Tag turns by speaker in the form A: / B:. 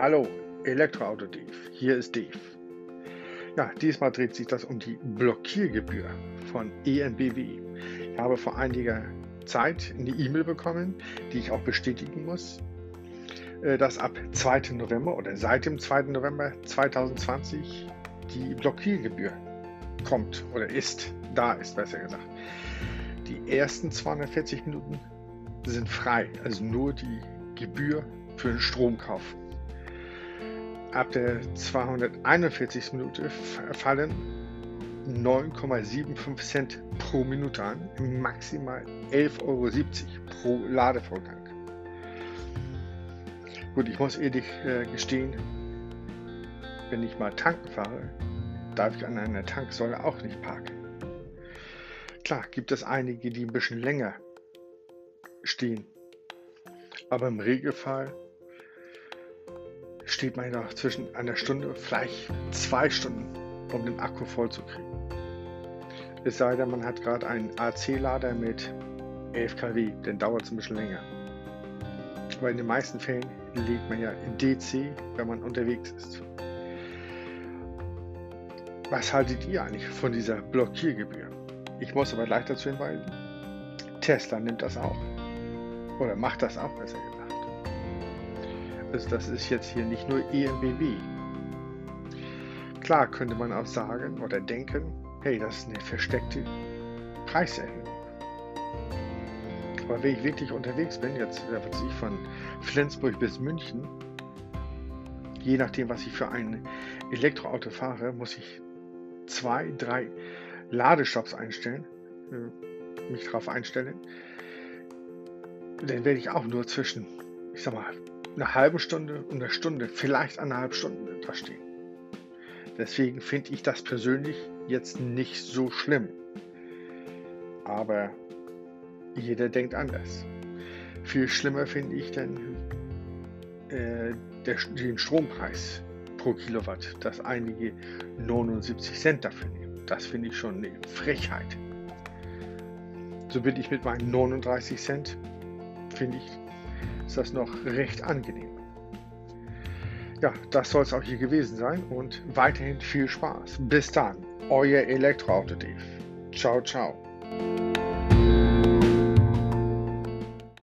A: Hallo, Elektroauto Dave. Hier ist Dave. Ja, diesmal dreht sich das um die Blockiergebühr von ENBW. Ich habe vor einiger Zeit eine E-Mail bekommen, die ich auch bestätigen muss, äh, dass ab 2. November oder seit dem 2. November 2020 die Blockiergebühr kommt oder ist, da ist besser gesagt. Die ersten 240 Minuten sind frei, also nur die Gebühr für den Stromkauf. Ab der 241. Minute fallen 9,75 Cent pro Minute an, maximal 11,70 Euro pro Ladevorgang. Gut, ich muss ehrlich äh, gestehen, wenn ich mal tanken fahre, darf ich an einer Tanksäule auch nicht parken. Klar, gibt es einige, die ein bisschen länger stehen. Aber im Regelfall steht man ja zwischen einer Stunde, vielleicht zwei Stunden, um den Akku voll zu kriegen. Es sei denn, man hat gerade einen AC-Lader mit 11 kW, dann dauert es ein bisschen länger. Aber in den meisten Fällen legt man ja in DC, wenn man unterwegs ist. Was haltet ihr eigentlich von dieser Blockiergebühr? Ich muss aber gleich dazu hinweisen, Tesla nimmt das auch. Oder macht das auch, besser gesagt. Also das ist jetzt hier nicht nur EMBW. Klar könnte man auch sagen oder denken, hey, das ist eine versteckte Preiserhöhung. Aber wenn ich wirklich unterwegs bin, jetzt was ich von Flensburg bis München, je nachdem, was ich für ein Elektroauto fahre, muss ich zwei, drei Ladestops einstellen, äh, mich darauf einstellen. Dann werde ich auch nur zwischen, ich sag mal, einer halben Stunde und einer Stunde, vielleicht eineinhalb Stunden da stehen. Deswegen finde ich das persönlich jetzt nicht so schlimm. Aber jeder denkt anders. Viel schlimmer finde ich dann äh, der, den Strompreis pro Kilowatt, dass einige 79 Cent dafür nehmen. Das finde ich schon eine Frechheit. So bin ich mit meinen 39 Cent, finde ich, ist das noch recht angenehm. Ja, das soll es auch hier gewesen sein und weiterhin viel Spaß. Bis dann, euer Elektroauto Dave. Ciao, ciao.